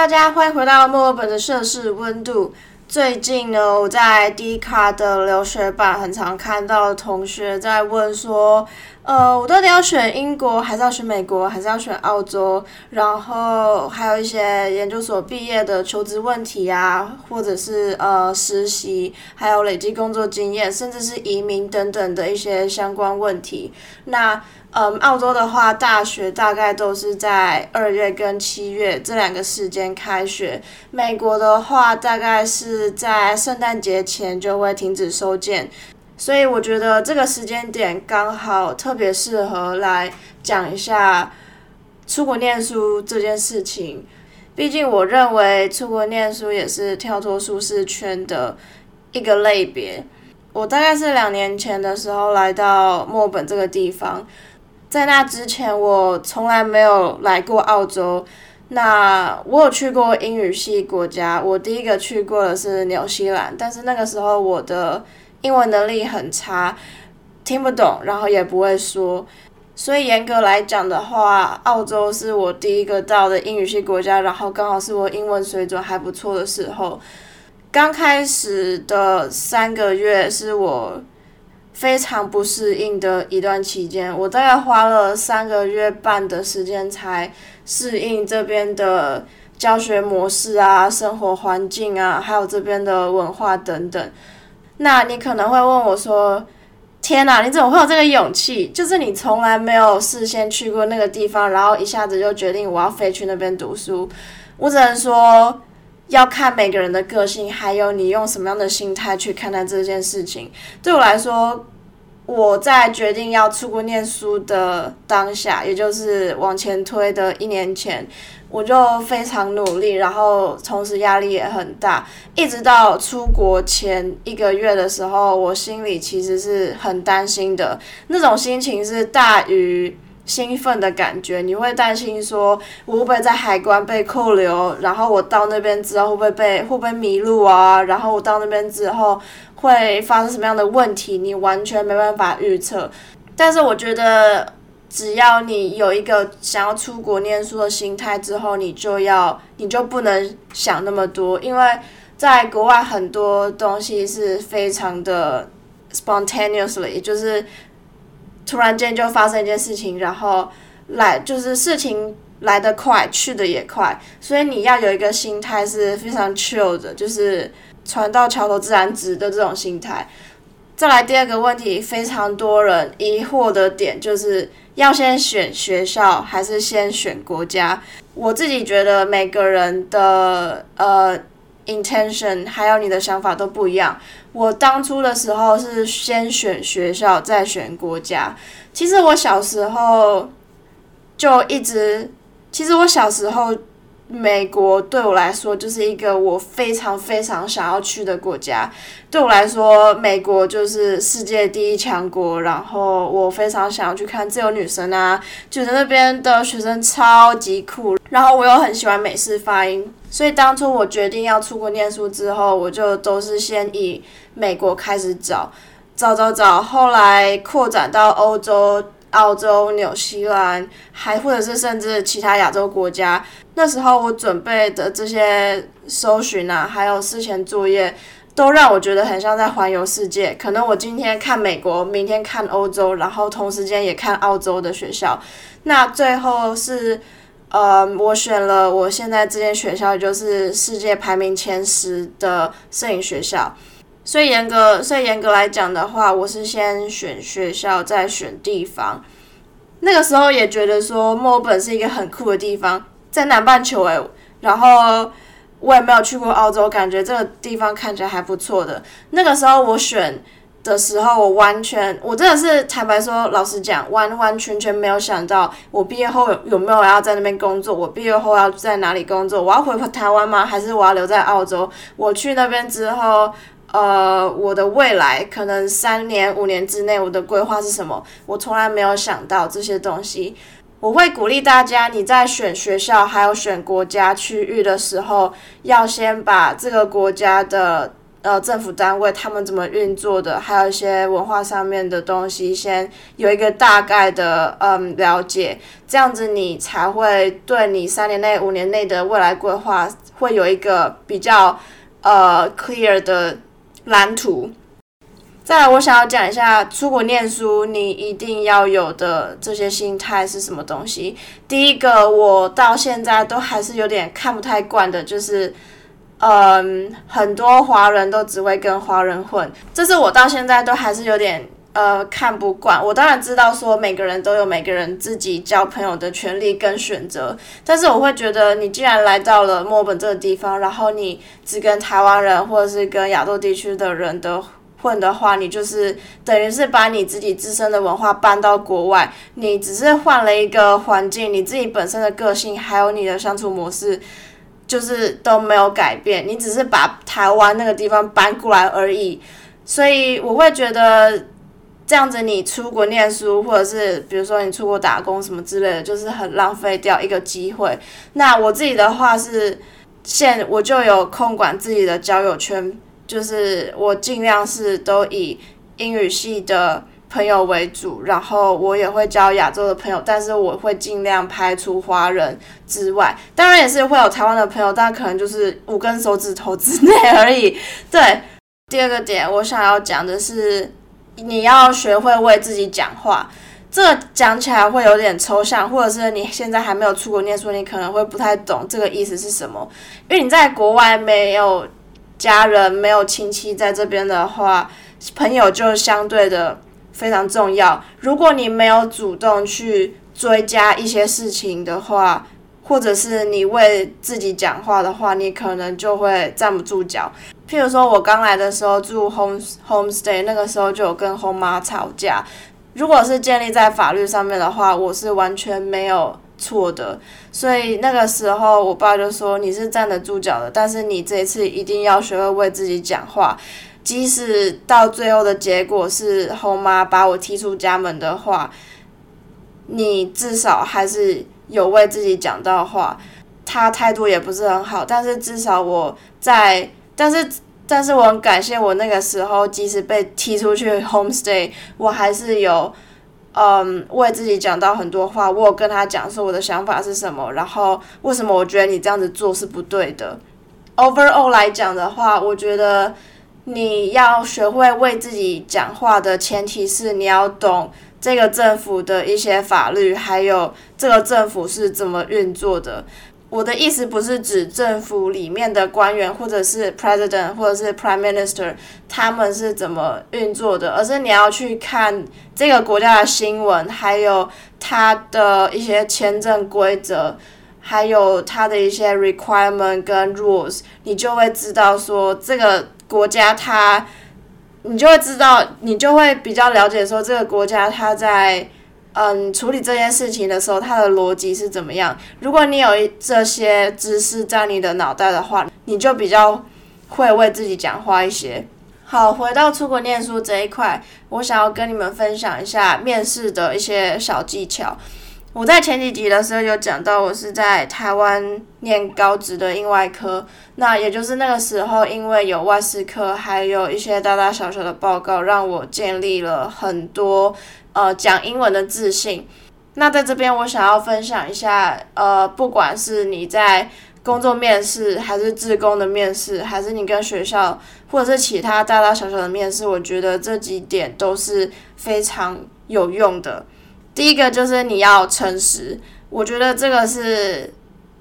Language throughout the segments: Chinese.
大家欢迎回到墨尔本的摄氏温度。最近呢，我在 D 卡的留学版很常看到同学在问说，呃，我到底要选英国，还是要选美国，还是要选澳洲？然后还有一些研究所毕业的求职问题啊，或者是呃实习，还有累积工作经验，甚至是移民等等的一些相关问题。那嗯，澳洲的话，大学大概都是在二月跟七月这两个时间开学。美国的话，大概是在圣诞节前就会停止收件，所以我觉得这个时间点刚好特别适合来讲一下出国念书这件事情。毕竟，我认为出国念书也是跳脱舒适圈的一个类别。我大概是两年前的时候来到墨本这个地方。在那之前，我从来没有来过澳洲。那我有去过英语系国家，我第一个去过的是纽西兰，但是那个时候我的英文能力很差，听不懂，然后也不会说。所以严格来讲的话，澳洲是我第一个到的英语系国家，然后刚好是我英文水准还不错的时候。刚开始的三个月是我。非常不适应的一段期间，我大概花了三个月半的时间才适应这边的教学模式啊、生活环境啊，还有这边的文化等等。那你可能会问我说：“天哪，你怎么会有这个勇气？就是你从来没有事先去过那个地方，然后一下子就决定我要飞去那边读书。”我只能说，要看每个人的个性，还有你用什么样的心态去看待这件事情。对我来说。我在决定要出国念书的当下，也就是往前推的一年前，我就非常努力，然后同时压力也很大。一直到出国前一个月的时候，我心里其实是很担心的，那种心情是大于兴奋的感觉。你会担心说，我会不会在海关被扣留？然后我到那边之后会不会被会不会迷路啊？然后我到那边之后。会发生什么样的问题，你完全没办法预测。但是我觉得，只要你有一个想要出国念书的心态之后，你就要，你就不能想那么多，因为在国外很多东西是非常的 spontaneously，就是突然间就发生一件事情，然后来就是事情来得快，去的也快，所以你要有一个心态是非常 chill 的，就是。船到桥头自然直的这种心态。再来第二个问题，非常多人疑惑的点就是要先选学校还是先选国家？我自己觉得每个人的呃 intention 还有你的想法都不一样。我当初的时候是先选学校再选国家。其实我小时候就一直，其实我小时候。美国对我来说就是一个我非常非常想要去的国家。对我来说，美国就是世界第一强国。然后我非常想要去看自由女神啊，觉得那边的学生超级酷。然后我又很喜欢美式发音，所以当初我决定要出国念书之后，我就都是先以美国开始找，找找找，后来扩展到欧洲。澳洲、纽西兰，还或者是甚至其他亚洲国家，那时候我准备的这些搜寻啊，还有事前作业，都让我觉得很像在环游世界。可能我今天看美国，明天看欧洲，然后同时间也看澳洲的学校。那最后是，呃，我选了我现在这间学校，就是世界排名前十的摄影学校。所以严格，所以严格来讲的话，我是先选学校，再选地方。那个时候也觉得说墨尔本是一个很酷的地方，在南半球诶。然后我也没有去过澳洲，感觉这个地方看起来还不错的。那个时候我选的时候，我完全，我真的是坦白说，老实讲，完完全全没有想到我毕业后有有没有要在那边工作，我毕业后要在哪里工作，我要回台湾吗？还是我要留在澳洲？我去那边之后。呃，我的未来可能三年、五年之内，我的规划是什么？我从来没有想到这些东西。我会鼓励大家，你在选学校还有选国家区域的时候，要先把这个国家的呃政府单位他们怎么运作的，还有一些文化上面的东西，先有一个大概的嗯了解，这样子你才会对你三年内、五年内的未来规划会有一个比较呃 clear 的蓝图。再来，我想要讲一下出国念书你一定要有的这些心态是什么东西。第一个，我到现在都还是有点看不太惯的，就是嗯，很多华人都只会跟华人混，这是我到现在都还是有点呃看不惯。我当然知道说每个人都有每个人自己交朋友的权利跟选择，但是我会觉得你既然来到了墨本这个地方，然后你只跟台湾人或者是跟亚洲地区的人的。混的话，你就是等于是把你自己自身的文化搬到国外，你只是换了一个环境，你自己本身的个性还有你的相处模式，就是都没有改变，你只是把台湾那个地方搬过来而已。所以我会觉得这样子，你出国念书，或者是比如说你出国打工什么之类的，就是很浪费掉一个机会。那我自己的话是，现我就有空管自己的交友圈。就是我尽量是都以英语系的朋友为主，然后我也会交亚洲的朋友，但是我会尽量排除华人之外，当然也是会有台湾的朋友，但可能就是五根手指头之内而已。对，第二个点我想要讲的是，你要学会为自己讲话。这讲起来会有点抽象，或者是你现在还没有出国念书，你可能会不太懂这个意思是什么，因为你在国外没有。家人没有亲戚在这边的话，朋友就相对的非常重要。如果你没有主动去追加一些事情的话，或者是你为自己讲话的话，你可能就会站不住脚。譬如说，我刚来的时候住 home homestay，那个时候就有跟后妈吵架。如果是建立在法律上面的话，我是完全没有。错的，所以那个时候我爸就说你是站得住脚的，但是你这一次一定要学会为自己讲话，即使到最后的结果是后妈把我踢出家门的话，你至少还是有为自己讲到话。他态度也不是很好，但是至少我在，但是但是我很感谢我那个时候，即使被踢出去 homestay，我还是有。嗯，为自己讲到很多话，我有跟他讲说我的想法是什么，然后为什么我觉得你这样子做是不对的。Overall 来讲的话，我觉得你要学会为自己讲话的前提是你要懂这个政府的一些法律，还有这个政府是怎么运作的。我的意思不是指政府里面的官员，或者是 president，或者是 prime minister，他们是怎么运作的，而是你要去看这个国家的新闻，还有它的一些签证规则，还有它的一些 requirement 跟 rules，你就会知道说这个国家它，你就会知道，你就会比较了解说这个国家它在。嗯，处理这件事情的时候，它的逻辑是怎么样？如果你有这些知识在你的脑袋的话，你就比较会为自己讲话一些。好，回到出国念书这一块，我想要跟你们分享一下面试的一些小技巧。我在前几集的时候有讲到，我是在台湾念高职的英外科，那也就是那个时候，因为有外事科，还有一些大大小小的报告，让我建立了很多。呃，讲英文的自信。那在这边，我想要分享一下，呃，不管是你在工作面试，还是自工的面试，还是你跟学校，或者是其他大大小小的面试，我觉得这几点都是非常有用的。第一个就是你要诚实，我觉得这个是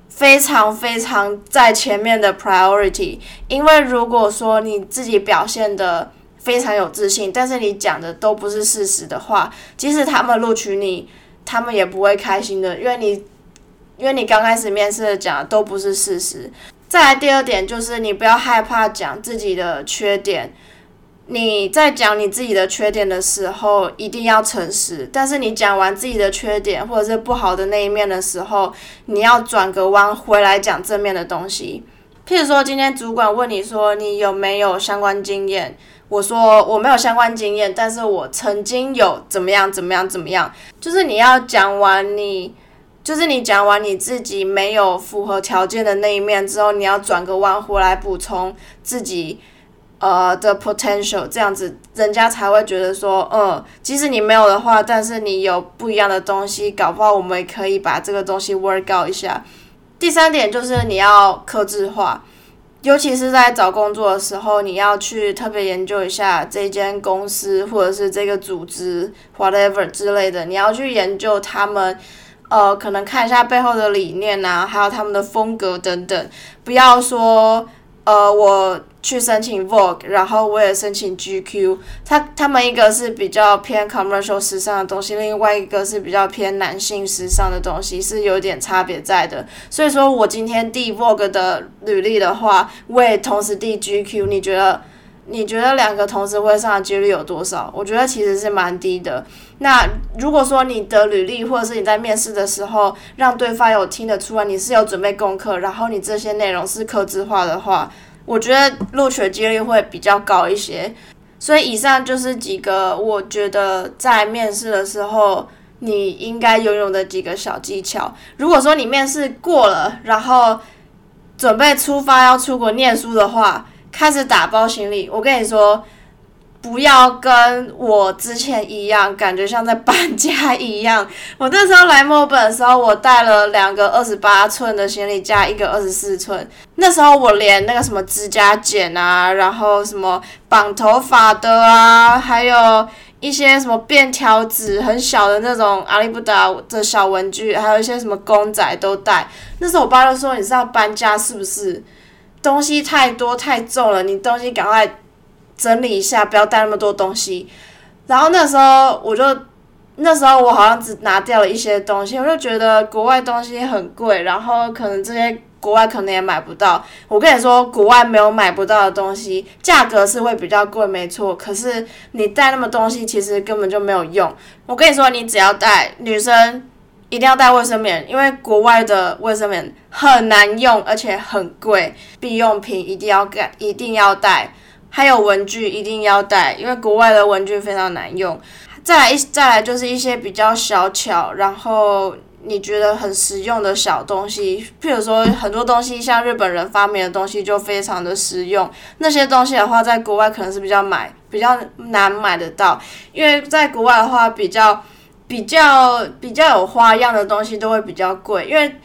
非常非常在前面的 priority，因为如果说你自己表现的。非常有自信，但是你讲的都不是事实的话，即使他们录取你，他们也不会开心的，因为你，因为你刚开始面试讲的都不是事实。再来第二点就是，你不要害怕讲自己的缺点。你在讲你自己的缺点的时候，一定要诚实。但是你讲完自己的缺点或者是不好的那一面的时候，你要转个弯回来讲正面的东西。譬如说，今天主管问你说你有没有相关经验？我说我没有相关经验，但是我曾经有怎么样怎么样怎么样，就是你要讲完你，就是你讲完你自己没有符合条件的那一面之后，你要转个弯回来补充自己呃的 potential，这样子人家才会觉得说，嗯，即使你没有的话，但是你有不一样的东西，搞不好我们也可以把这个东西 work out 一下。第三点就是你要克制化，尤其是在找工作的时候，你要去特别研究一下这间公司或者是这个组织 whatever 之类的，你要去研究他们，呃，可能看一下背后的理念啊，还有他们的风格等等，不要说。呃，我去申请 Vogue，然后我也申请 GQ，他他们一个是比较偏 commercial 时尚的东西，另外一个是比较偏男性时尚的东西，是有点差别在的。所以说我今天递 Vogue 的履历的话，我也同时递 GQ，你觉得你觉得两个同时会上的几率有多少？我觉得其实是蛮低的。那如果说你的履历或者是你在面试的时候，让对方有听得出来你是有准备功课，然后你这些内容是克制化的话，我觉得录取几率会比较高一些。所以以上就是几个我觉得在面试的时候你应该拥有的几个小技巧。如果说你面试过了，然后准备出发要出国念书的话，开始打包行李，我跟你说。不要跟我之前一样，感觉像在搬家一样。我那时候来墨本的时候，我带了两个二十八寸的行李架，一个二十四寸。那时候我连那个什么指甲剪啊，然后什么绑头发的啊，还有一些什么便条纸，很小的那种阿里不达的小文具，还有一些什么公仔都带。那时候我爸就说：“你是要搬家是不是？东西太多太重了，你东西赶快。”整理一下，不要带那么多东西。然后那时候我就，那时候我好像只拿掉了一些东西，我就觉得国外东西很贵，然后可能这些国外可能也买不到。我跟你说，国外没有买不到的东西，价格是会比较贵，没错。可是你带那么东西，其实根本就没有用。我跟你说，你只要带，女生一定要带卫生棉，因为国外的卫生棉很难用，而且很贵。必用品一定要带，一定要带。还有文具一定要带，因为国外的文具非常难用。再来一再来就是一些比较小巧，然后你觉得很实用的小东西，譬如说很多东西像日本人发明的东西就非常的实用。那些东西的话，在国外可能是比较买比较难买得到，因为在国外的话比较比较比较有花样的东西都会比较贵，因为。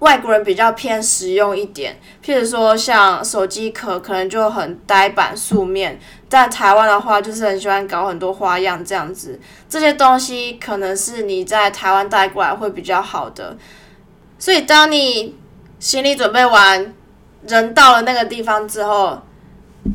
外国人比较偏实用一点，譬如说像手机壳可能就很呆板素面，但台湾的话就是很喜欢搞很多花样这样子。这些东西可能是你在台湾带过来会比较好的。所以当你行李准备完，人到了那个地方之后，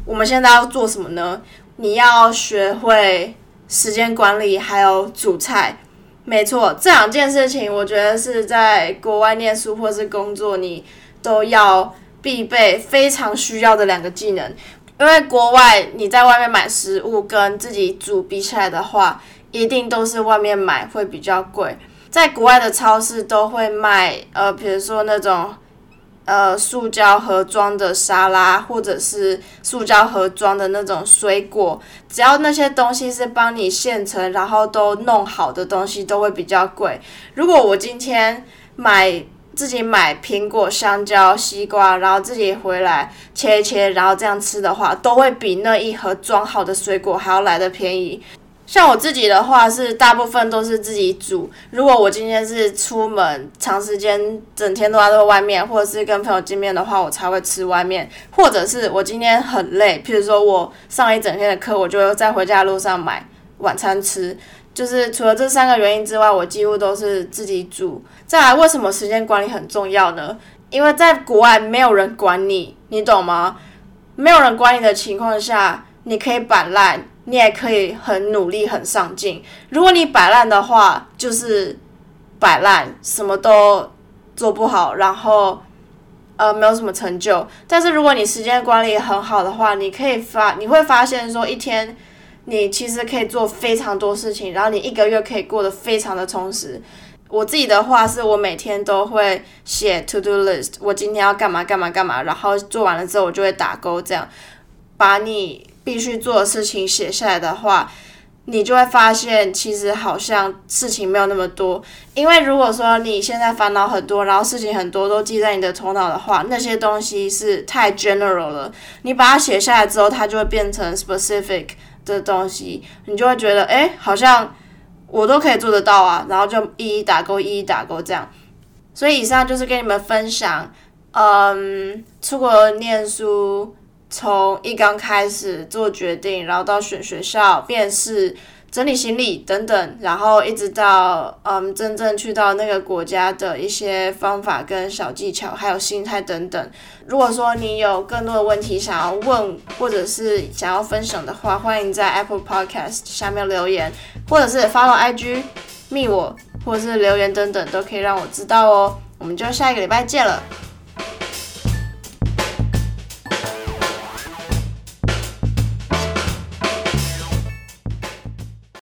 我们现在要做什么呢？你要学会时间管理，还有煮菜。没错，这两件事情我觉得是在国外念书或是工作，你都要必备、非常需要的两个技能。因为国外你在外面买食物跟自己煮比起来的话，一定都是外面买会比较贵。在国外的超市都会卖，呃，比如说那种。呃，塑胶盒装的沙拉，或者是塑胶盒装的那种水果，只要那些东西是帮你现成，然后都弄好的东西，都会比较贵。如果我今天买自己买苹果、香蕉、西瓜，然后自己回来切一切，然后这样吃的话，都会比那一盒装好的水果还要来的便宜。像我自己的话，是大部分都是自己煮。如果我今天是出门长时间，整天都在外面，或者是跟朋友见面的话，我才会吃外面。或者是我今天很累，譬如说我上一整天的课，我就在回家的路上买晚餐吃。就是除了这三个原因之外，我几乎都是自己煮。再来，为什么时间管理很重要呢？因为在国外没有人管你，你懂吗？没有人管你的情况下，你可以摆烂。你也可以很努力、很上进。如果你摆烂的话，就是摆烂，什么都做不好，然后呃没有什么成就。但是如果你时间管理很好的话，你可以发，你会发现说一天你其实可以做非常多事情，然后你一个月可以过得非常的充实。我自己的话是我每天都会写 to do list，我今天要干嘛干嘛干嘛，然后做完了之后我就会打勾，这样把你。必须做的事情写下来的话，你就会发现，其实好像事情没有那么多。因为如果说你现在烦恼很多，然后事情很多都记在你的头脑的话，那些东西是太 general 了。你把它写下来之后，它就会变成 specific 的东西，你就会觉得，哎，好像我都可以做得到啊，然后就一一打勾，一一打勾这样。所以以上就是跟你们分享，嗯，出国念书。从一刚开始做决定，然后到选学校、面试、整理行李等等，然后一直到嗯真正去到那个国家的一些方法跟小技巧，还有心态等等。如果说你有更多的问题想要问，或者是想要分享的话，欢迎在 Apple Podcast 下面留言，或者是 follow IG 密我，或者是留言等等，都可以让我知道哦。我们就下一个礼拜见了。